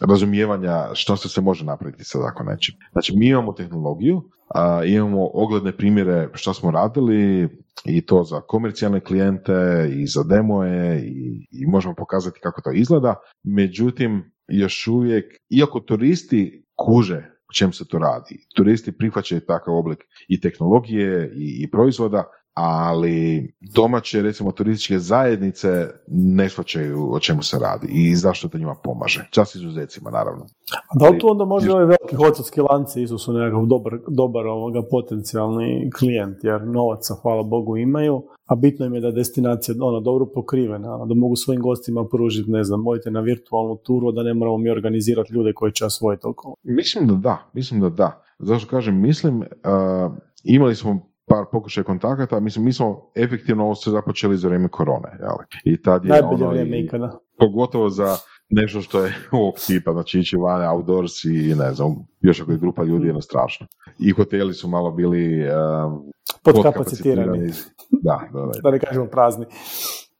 [SPEAKER 3] razumijevanja što se se može napraviti sa tako nečim. Znači, mi imamo tehnologiju, a, imamo ogledne primjere što smo radili i to za komercijalne klijente i za demoje i, i možemo pokazati kako to izgleda. Međutim, još uvijek, iako turisti kuže o čem se to radi, turisti prihvaćaju takav oblik i tehnologije i, i proizvoda, ali domaće, recimo, turističke zajednice ne shvaćaju o čemu se radi i zašto to njima pomaže. Čas izuzecima, naravno.
[SPEAKER 2] A da li tu onda možda ovaj veliki hotelski lanci isu su nekakav dobar, dobar ovoga potencijalni klijent, jer novaca, hvala Bogu, imaju, a bitno im je da je destinacija ono, dobro pokrivena, da mogu svojim gostima pružiti, ne znam, mojte na virtualnu turu, da ne moramo mi organizirati ljude koji će osvojiti okolo.
[SPEAKER 3] Mislim da da, mislim da da. Zašto kažem, mislim, uh, imali smo par pokušaja kontakata, mislim, mi smo efektivno ovo sve započeli za vrijeme korone, jel? I tad je
[SPEAKER 2] Najbolje ono, vrijeme ikada.
[SPEAKER 3] Pogotovo za nešto što je ovog tipa, znači ići van outdoors i ne znam, još ako je grupa ljudi, jedno strašno. I hoteli su malo bili um,
[SPEAKER 2] podkapacitirani.
[SPEAKER 3] Da, da, da.
[SPEAKER 2] da ne kažemo prazni.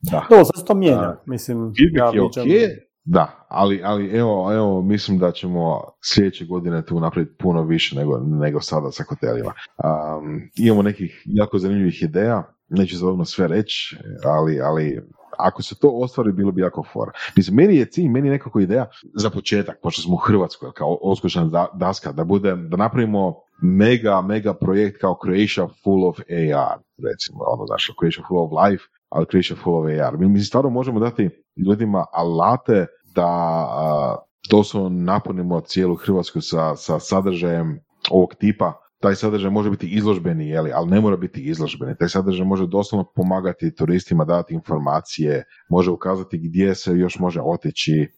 [SPEAKER 3] Da.
[SPEAKER 2] To, sad se to mijenja, mislim.
[SPEAKER 3] Feedback ja, je ok, da, ali, ali evo, evo, mislim da ćemo sljedeće godine tu napraviti puno više nego, nego sada sa hotelima. Um, imamo nekih jako zanimljivih ideja, neću za sve reći, ali, ali ako se to ostvari, bilo bi jako fora. Mislim, meni je cilj, meni je nekako ideja za početak, pošto smo u Hrvatskoj, kao oskušan daska, da bude, da napravimo mega, mega projekt kao Croatia full of AR, recimo, ono, znaš, Croatia full of life, ali Croatia full of AR. Mi, mi stvarno možemo dati ljudima alate da doslovno napunimo cijelu Hrvatsku sa, sa sadržajem ovog tipa. Taj sadržaj može biti izložbeni, jeli, ali ne mora biti izložbeni. Taj sadržaj može doslovno pomagati turistima dati informacije, može ukazati gdje se još može otići.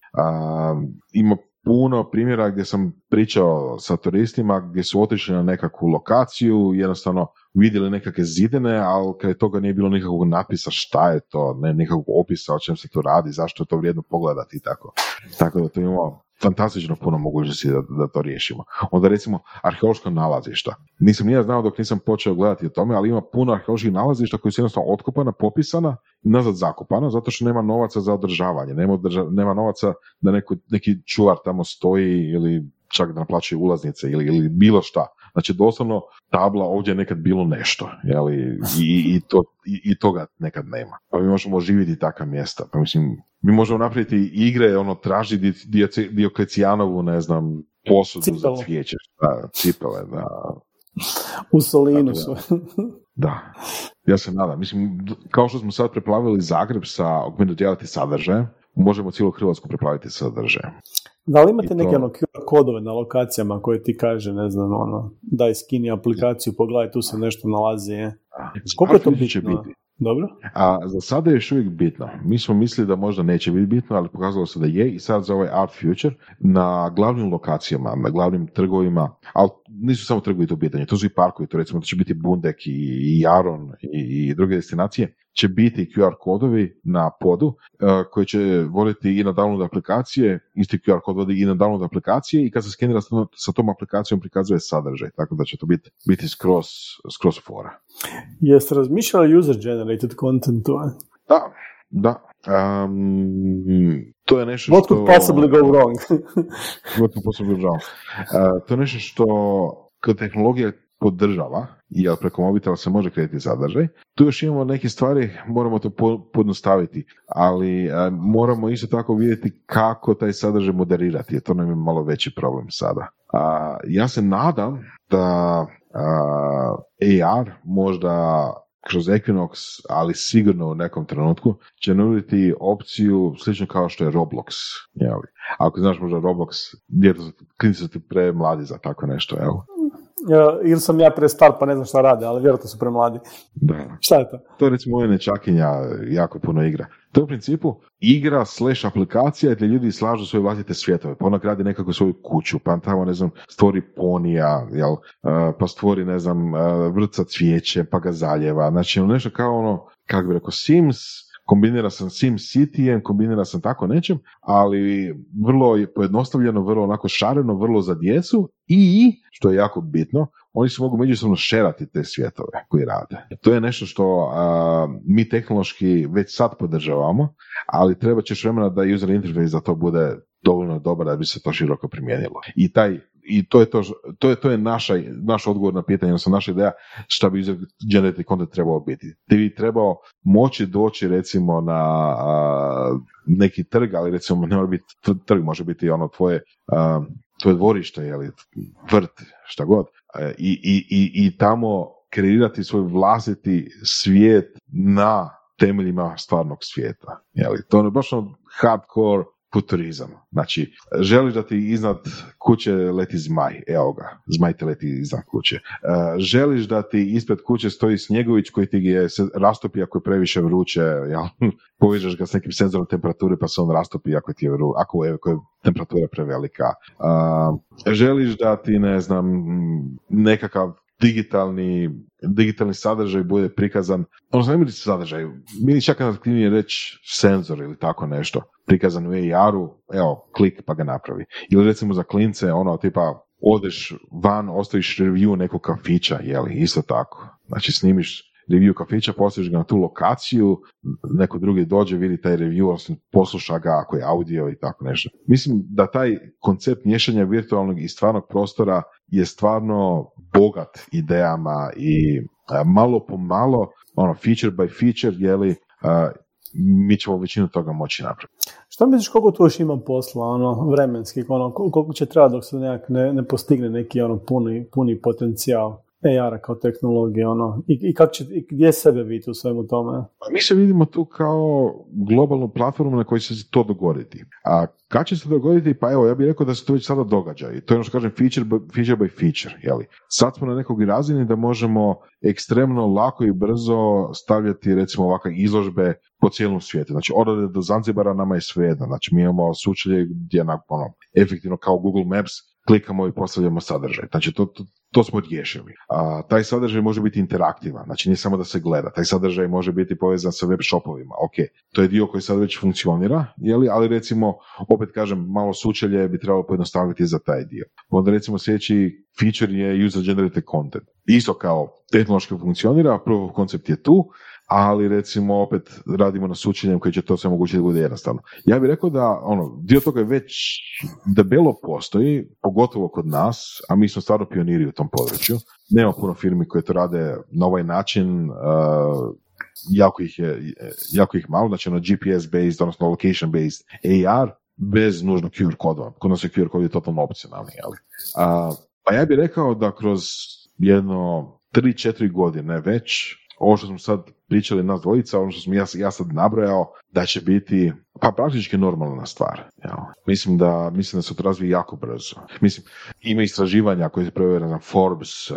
[SPEAKER 3] ima puno primjera gdje sam pričao sa turistima gdje su otišli na nekakvu lokaciju, jednostavno vidjeli nekakve zidine, ali kad toga nije bilo nikakvog napisa šta je to, ne nikakvog opisa o čem se to radi, zašto je to vrijedno pogledati i tako. Tako da to imamo fantastično puno mogućnosti da, da to riješimo. Onda recimo arheološka nalazišta. Nisam nije znao dok nisam počeo gledati o tome, ali ima puno arheoloških nalazišta koji su jednostavno otkopana, popisana i nazad zakopana, zato što nema novaca za održavanje. Nema, nema novaca da neko, neki čuvar tamo stoji ili čak da naplaćuje ulaznice ili, ili bilo šta. Znači doslovno tabla ovdje je nekad bilo nešto jeli, i, i, to, i, i toga nekad nema. Pa mi možemo živjeti takva mjesta. Pa mislim, mi možemo napraviti igre, ono, traži Dioklecijanovu, ne znam, posudu za cvijeće, da, cipele, da.
[SPEAKER 2] U Solinu su.
[SPEAKER 3] da, ja se nadam. Mislim, kao što smo sad preplavili Zagreb sa augmented reality sadržajem, možemo cijelu Hrvatsku preplaviti sadržajem.
[SPEAKER 2] Da li imate neke ono QR kodove na lokacijama koje ti kaže, ne znam, ono, daj skini aplikaciju, pogledaj, tu se nešto nalazi, je. Koliko je to bitno? Biti. Dobro.
[SPEAKER 3] A za sada je još uvijek bitno. Mi smo mislili da možda neće biti bitno, ali pokazalo se da je i sad za ovaj Art Future na glavnim lokacijama, na glavnim trgovima, ali nisu samo trgovi to pitanje, to su i parkovi, to recimo to će biti Bundek i, i Jaron i, i druge destinacije, će biti QR kodovi na podu uh, koji će voditi i na download aplikacije, isti QR kod vodi i na download aplikacije i kad se skenira sa tom aplikacijom prikazuje sadržaj, tako da će to biti, biti skroz, skroz fora.
[SPEAKER 2] Jeste razmišljali user generated contentu?
[SPEAKER 3] Da, da. Um, to je nešto
[SPEAKER 2] What could possibly go wrong?
[SPEAKER 3] what could possibly go wrong? Uh, to je nešto što kod tehnologije podržava, jer preko mobitela se može kretiti sadržaj. Tu još imamo neke stvari, moramo to podnostaviti, ali uh, moramo isto tako vidjeti kako taj sadržaj moderirati, jer to nam je malo veći problem sada. Uh, ja se nadam da AR možda kroz Equinox, ali sigurno u nekom trenutku, će nuditi opciju slično kao što je Roblox. Ako znaš možda Roblox, djeto, su ti pre mladi za tako nešto, jel?
[SPEAKER 2] Ili sam ja prestar pa ne znam šta rade, ali vjerojatno su premladi.
[SPEAKER 3] Da.
[SPEAKER 2] Šta je to?
[SPEAKER 3] To je recimo moja nečakinja jako puno igra. To je u principu igra slash aplikacija gdje ljudi slažu svoje vlastite svjetove. Pa ona radi nekako svoju kuću, pa tamo, ne znam, stvori ponija, jel, pa stvori, ne znam, vrca cvijeće, pa ga zaljeva. Znači, ono nešto kao ono, kako bi rekao, Sims, kombinira sam Sim City, kombinira sam tako nečem, ali vrlo je pojednostavljeno, vrlo onako šareno, vrlo za djecu i, što je jako bitno, oni se mogu međusobno šerati te svjetove koji rade. To je nešto što mi tehnološki već sad podržavamo, ali treba će vremena da user interface za to bude dovoljno dobar da bi se to široko primijenilo. I taj i to je, to, to je, to je naša, naš odgovor na pitanje, odnosno naša ideja šta bi generated content trebao biti. Ti bi trebao moći doći recimo na neki trg, ali recimo ne mora biti trg, može biti ono tvoje, a, tvoje dvorište, jeli, vrt, šta god. I, i, i, i tamo kreirati svoj vlastiti svijet na temeljima stvarnog svijeta. Jeli? To je baš ono hardcore futurizam. Znači, želiš da ti iznad kuće leti zmaj, evo ga, zmaj te leti iznad kuće. Uh, želiš da ti ispred kuće stoji snjegović koji ti je se rastopi ako je previše vruće, jel? povežeš ga s nekim senzorom temperature pa se on rastopi ako ti je, vru, ako je, ako je temperatura prevelika. Uh, želiš da ti, ne znam, nekakav digitalni, digitalni sadržaj bude prikazan, ono ne sadržaj, mi čak aktivnije reći senzor ili tako nešto, prikazan u AR-u, evo, klik pa ga napravi. Ili recimo za klince, ono, tipa, odeš van, ostaviš review nekog kafića, jeli, isto tako. Znači, snimiš review kafića, postaviš ga na tu lokaciju, neko drugi dođe, vidi taj review, posluša ga ako je audio i tako nešto. Mislim da taj koncept miješanja virtualnog i stvarnog prostora je stvarno bogat idejama i malo po malo, ono, feature by feature, jeli, mi ćemo većinu toga moći napraviti.
[SPEAKER 2] Što misliš koliko tu još ima posla, ono, vremenski, ono, koliko će trebati dok se nekak ne, ne postigne neki ono puni, puni potencijal? AR kao tehnologije, ono, i, i, kak će, i gdje sebe vidite u svemu tome?
[SPEAKER 3] Pa mi se vidimo tu kao globalnu platformu na kojoj će se to dogoditi. A kad će se dogoditi? Pa evo, ja bih rekao da se to već sada događa i to je ono što kažem feature by, feature, by feature. Jeli? Sad smo na nekog razini da možemo ekstremno lako i brzo stavljati recimo ovakve izložbe po cijelom svijetu. Znači, odode do Zanzibara nama je svejedno. Znači, mi imamo sučelje gdje ono, efektivno kao Google Maps klikamo i postavljamo sadržaj. Znači, to, to, to smo riješili. A, taj sadržaj može biti interaktivan, znači nije samo da se gleda. Taj sadržaj može biti povezan sa web shopovima. Ok, to je dio koji sad već funkcionira, jeli? ali recimo, opet kažem, malo sučelje bi trebalo pojednostaviti za taj dio. Onda recimo sljedeći feature je user generated content. Isto kao tehnološki funkcionira, prvo koncept je tu, ali recimo opet radimo na sučenjem koji će to sve moguće da bude jednostavno. Ja bih rekao da ono, dio toga je već debelo postoji, pogotovo kod nas, a mi smo stvarno pioniri u tom području. Nema puno firmi koje to rade na ovaj način, uh, jako ih je, jako ih malo, znači ono GPS based, odnosno location based AR, bez nužno QR kodova. Kod nas je QR kod je totalno opcionalni, ali. Uh, pa ja bih rekao da kroz jedno 3-4 godine već ovo što smo sad pričali nas dvojica, ono što sam ja, ja sad nabrojao, da će biti pa praktički normalna stvar. Ja. Mislim da mislim da se to razvije jako brzo. Mislim, ima istraživanja koje se provjera na Forbes, uh,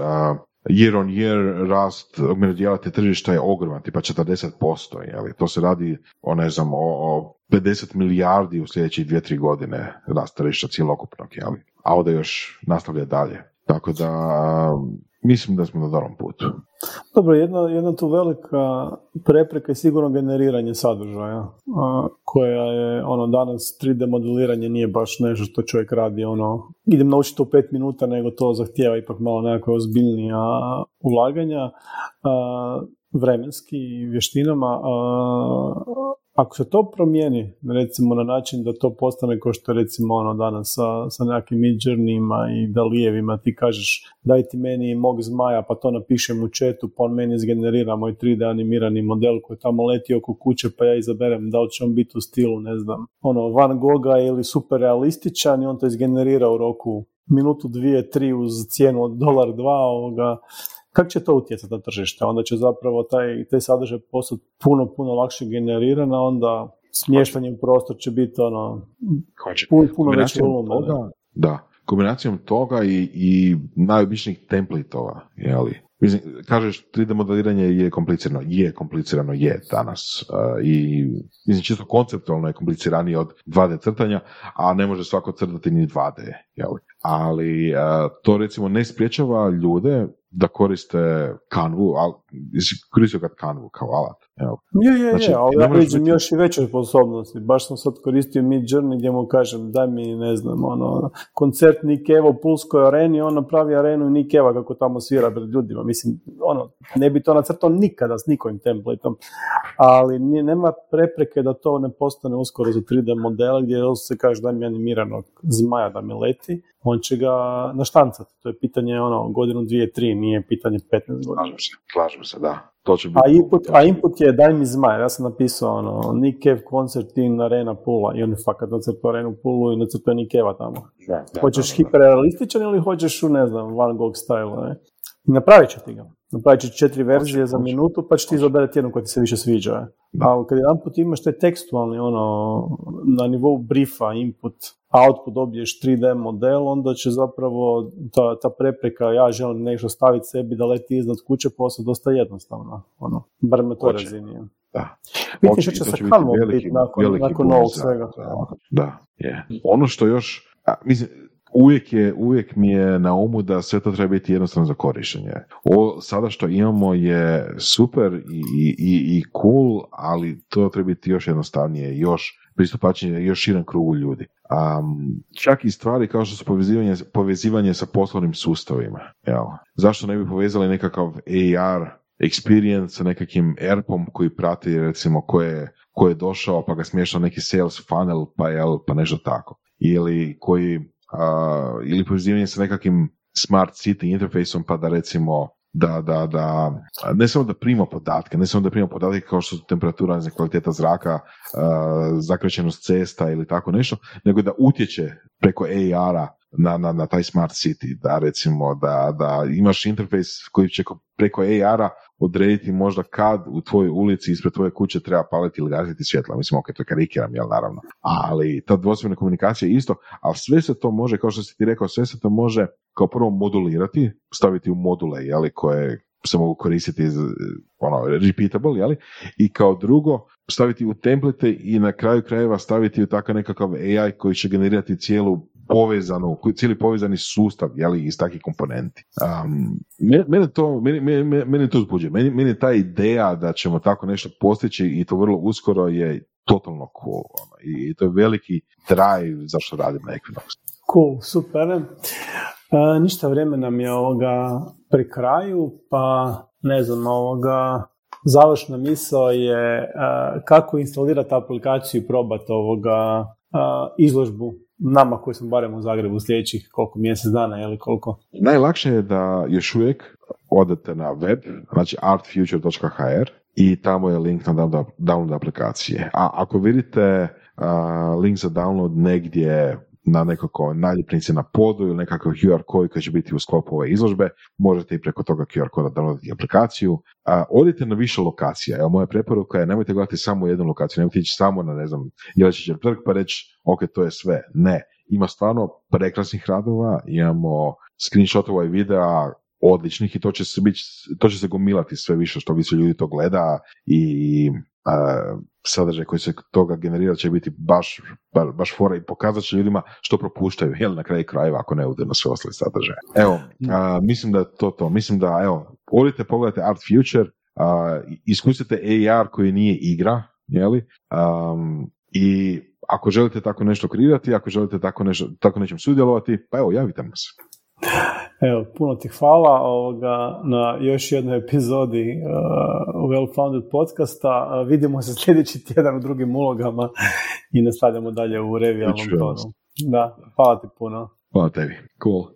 [SPEAKER 3] year on year rast augmented tržišta je ogroman, tipa 40%, jeli? to se radi o, ne znam, o, o 50 milijardi u sljedećih dvije, tri godine rast tržišta cijelokupnog, jeli? a ovdje još nastavlja dalje. Tako da mislim da smo na dobrom putu.
[SPEAKER 2] Dobro, jedna, jedna tu velika prepreka je sigurno generiranje sadržaja, koja je, ono, danas 3D modeliranje nije baš nešto što čovjek radi, ono, idem naučiti u pet minuta, nego to zahtijeva ipak malo nekakve ozbiljnija ulaganja, vremenski i vještinama, ako se to promijeni, recimo na način da to postane kao što recimo ono danas sa, sa nekim midjourneyima i dalijevima, ti kažeš daj ti meni mog zmaja pa to napišem u četu, pa on meni izgenerira moj 3D animirani model koji tamo leti oko kuće pa ja izaberem da li će on biti u stilu, ne znam, ono Van Gogha ili super realističan i on to izgenerira u roku minutu, dvije, tri uz cijenu od dolar, dva, ovoga, kako će to utjecati na tržište? Onda će zapravo taj, taj sadržaj postati puno, puno lakše generiran, a onda smještanje u prostor će biti ono, puno, puno veće volumen.
[SPEAKER 3] Da, kombinacijom toga i, i najobičnijih templatova, jeli? Mislim, kažeš 3D modeliranje je komplicirano, je komplicirano, je danas i mislim čisto konceptualno je kompliciranije od 2D crtanja, a ne može svako crtati ni 2D, jeli? ali to recimo ne spriječava ljude da koriste kanvu, ali koristio kad kanvu kao alat.
[SPEAKER 2] Evo. Je, je, znači, je, ali ja vidim još i veće sposobnosti. Baš sam sad koristio Mid Journey gdje mu kažem daj mi, ne znam, ono, koncert Nikeva u Pulskoj areni, on napravi arenu Nikeva kako tamo svira pred ljudima. Mislim, ono, ne bi to nacrtao nikada s nikojim templateom, ali nije, nema prepreke da to ne postane uskoro za 3D modele gdje se kaže daj mi animiranog zmaja da mi leti, on će ga naštancati. To je pitanje ono, godinu, dvije, tri, nije pitanje 15 godina.
[SPEAKER 3] Slažem se, slažem se, da. To će
[SPEAKER 2] biti a, input, a input je daj mi zmaj. Ja sam napisao ono, Nick Cave concert in Arena Pula i on je fakat nacrtao Arenu Pulu i nacrtao Nick Cave tamo. Da, da, hoćeš da, hiperrealističan ili hoćeš u, ne znam, Van Gogh style, ne? I napravit će ti ga. Napravit će četiri verzije za minutu, pa će ti izaberati jednu koja ti se više sviđa. Ali kad jedan put imaš taj tekstualni, ono, na nivou briefa, input, output dobiješ 3D model, onda će zapravo ta, ta prepreka, ja želim nešto staviti sebi da leti iznad kuće, postati dosta jednostavno, ono, bar me to razini.
[SPEAKER 3] Da.
[SPEAKER 2] Vidite što će se kalmo biti nakon, nakon novog svega.
[SPEAKER 3] Da, je. Ono što još, a, mislim, uvijek, je, uvijek mi je na umu da sve to treba biti jednostavno za korištenje. Ovo sada što imamo je super i, i, i cool, ali to treba biti još jednostavnije, još pristupačnije, još širan krugu ljudi. Um, čak i stvari kao što su povezivanje, povezivanje sa poslovnim sustavima. Jel? Zašto ne bi povezali nekakav AR experience sa nekakvim ERP-om koji prati recimo ko je, ko je došao pa ga smješao neki sales funnel pa, jel, pa nešto tako. Ili koji ili povezivanje sa nekakvim smart city interfejsom pa da recimo da, da, da, ne samo da prima podatke, ne samo da prima podatke kao što su temperatura, kvaliteta zraka, zakrećenost cesta ili tako nešto, nego da utječe preko AR-a na, na, na taj smart city, da recimo da, da imaš interfejs koji će preko AR-a odrediti možda kad u tvojoj ulici ispred tvoje kuće treba paliti ili gasiti svjetla. Mislim, ok, to karikiram, jel, naravno. Ali ta dvosmjerna komunikacija je isto, ali sve se to može, kao što si ti rekao, sve se to može kao prvo modulirati, staviti u module, jeli, koje se mogu koristiti ono, repeatable, jeli? i kao drugo staviti u template i na kraju krajeva staviti u takav nekakav AI koji će generirati cijelu povezanu, cijeli povezani sustav jeli, iz takvih komponenti. Um, mene, to, mene, mene, to zbuđuje. Meni, meni ta ideja da ćemo tako nešto postići i to vrlo uskoro je totalno cool. Ono, I to je veliki drive zašto radim na Equinox.
[SPEAKER 2] Cool, super. E, ništa vrijeme nam je ovoga pri kraju, pa ne znam, ovoga završna misao je e, kako instalirati aplikaciju i probati ovoga e, izložbu nama koji smo barem u Zagrebu sljedećih koliko mjesec dana ili koliko?
[SPEAKER 3] Najlakše je da još uvijek odete na web, znači artfuture.hr i tamo je link na download aplikacije. A ako vidite link za download negdje na nekako naljepnici na podu ili nekakav QR kod koji će biti u sklopu ove izložbe, možete i preko toga QR koda downloaditi aplikaciju. A, odite na više lokacija. Evo, moja preporuka je nemojte gledati samo jednu lokaciju, nemojte ići samo na, ne znam, Jeličićev trg pa reći, ok, to je sve. Ne. Ima stvarno prekrasnih radova, imamo screenshotova i videa odličnih i to će se, biti, to će se gomilati sve više što više ljudi to gleda i sadržaj koji se toga generira će biti baš, baš, baš fora i pokazat će ljudima što propuštaju, jel na kraju krajeva ako ne ude na sve ostale sadržaje. Evo, mislim da je to to. Mislim da, evo, odite, pogledajte Art Future, iskusite AR koji nije igra, jeli, um, i ako želite tako nešto kreirati, ako želite tako, nešto, tako nečem sudjelovati, pa evo, javite nam se.
[SPEAKER 2] Evo, puno ti hvala ovoga, na još jednoj epizodi uh, Well-Founded podcasta. Uh, vidimo se sljedeći tjedan u drugim ulogama i nastavljamo dalje u revijalnom tonu. Da, hvala ti puno.
[SPEAKER 3] Hvala tebi. Cool.